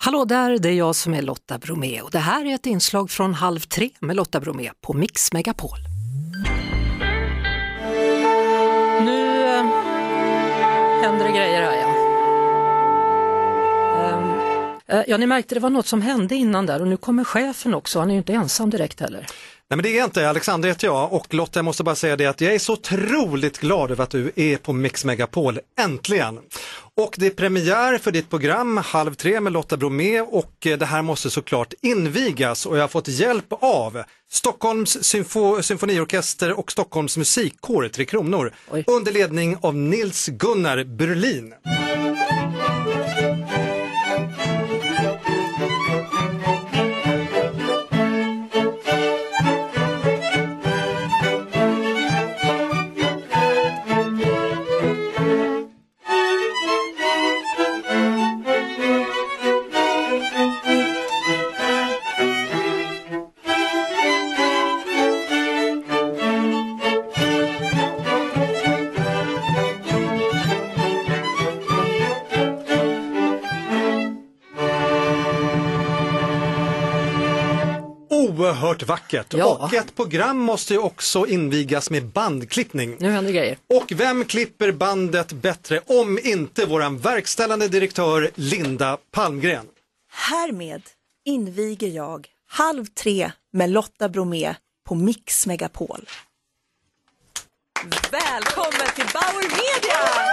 Hallå där, det är jag som är Lotta Bromé och det här är ett inslag från Halv tre med Lotta Bromé på Mix Megapol. Nu eh, händer det grejer här ja. Ehm, eh, ja, ni märkte det var något som hände innan där och nu kommer chefen också, han är ju inte ensam direkt heller. Nej men det är jag inte, Alexander heter jag och Lotta jag måste bara säga det att jag är så otroligt glad över att du är på Mix Megapol, äntligen! Och det är premiär för ditt program Halv tre med Lotta Bromé och eh, det här måste såklart invigas och jag har fått hjälp av Stockholms symfo symfoniorkester och Stockholms musikkår, Tre Kronor, Oj. under ledning av Nils Gunnar Berlin. Oerhört vackert Ja. och ett program måste ju också invigas med bandklippning. Nu händer grejer. Och vem klipper bandet bättre om inte våran verkställande direktör Linda Palmgren? Härmed inviger jag Halv tre med Lotta Bromé på Mix Megapol. Välkommen till Bauer Media!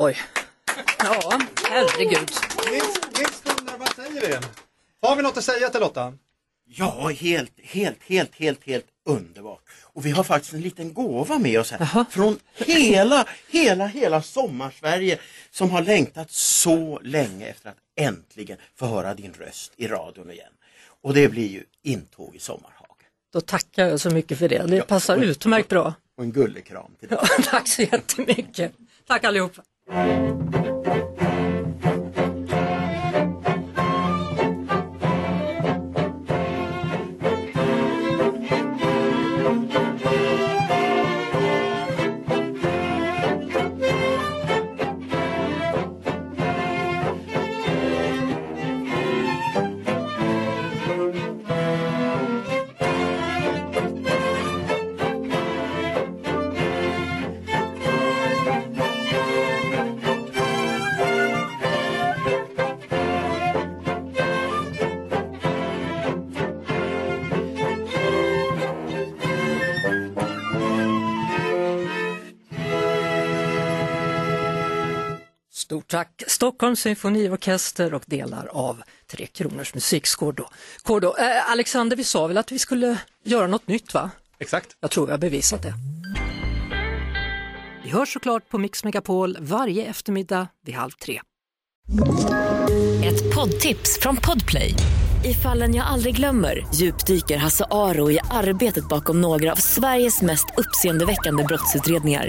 Oj. Ja, herregud. Gunnar, vad säger vi? Har vi något att säga till Lotta? Ja, helt, helt, helt, helt, helt underbart. Och vi har faktiskt en liten gåva med oss här. Jaha. Från hela, hela, hela sommarsverige som har längtat så länge efter att äntligen få höra din röst i radion igen. Och det blir ju intåg i Sommarhagen. Då tackar jag så mycket för det. Det passar och- utmärkt bra. Och en gullig kram till dig. Ja, tack så jättemycket. Tack allihopa. Thank you. Stort tack Stockholms symfoniorkester och delar av Tre Kronors musikskår. Då. Kår då. Eh, Alexander, vi sa väl att vi skulle göra något nytt va? Exakt. Jag tror vi har bevisat det. Vi hörs såklart på Mix Megapol varje eftermiddag vid halv tre. Ett poddtips från Podplay. I fallen jag aldrig glömmer djupdyker Hasse Aro i arbetet bakom några av Sveriges mest uppseendeväckande brottsutredningar.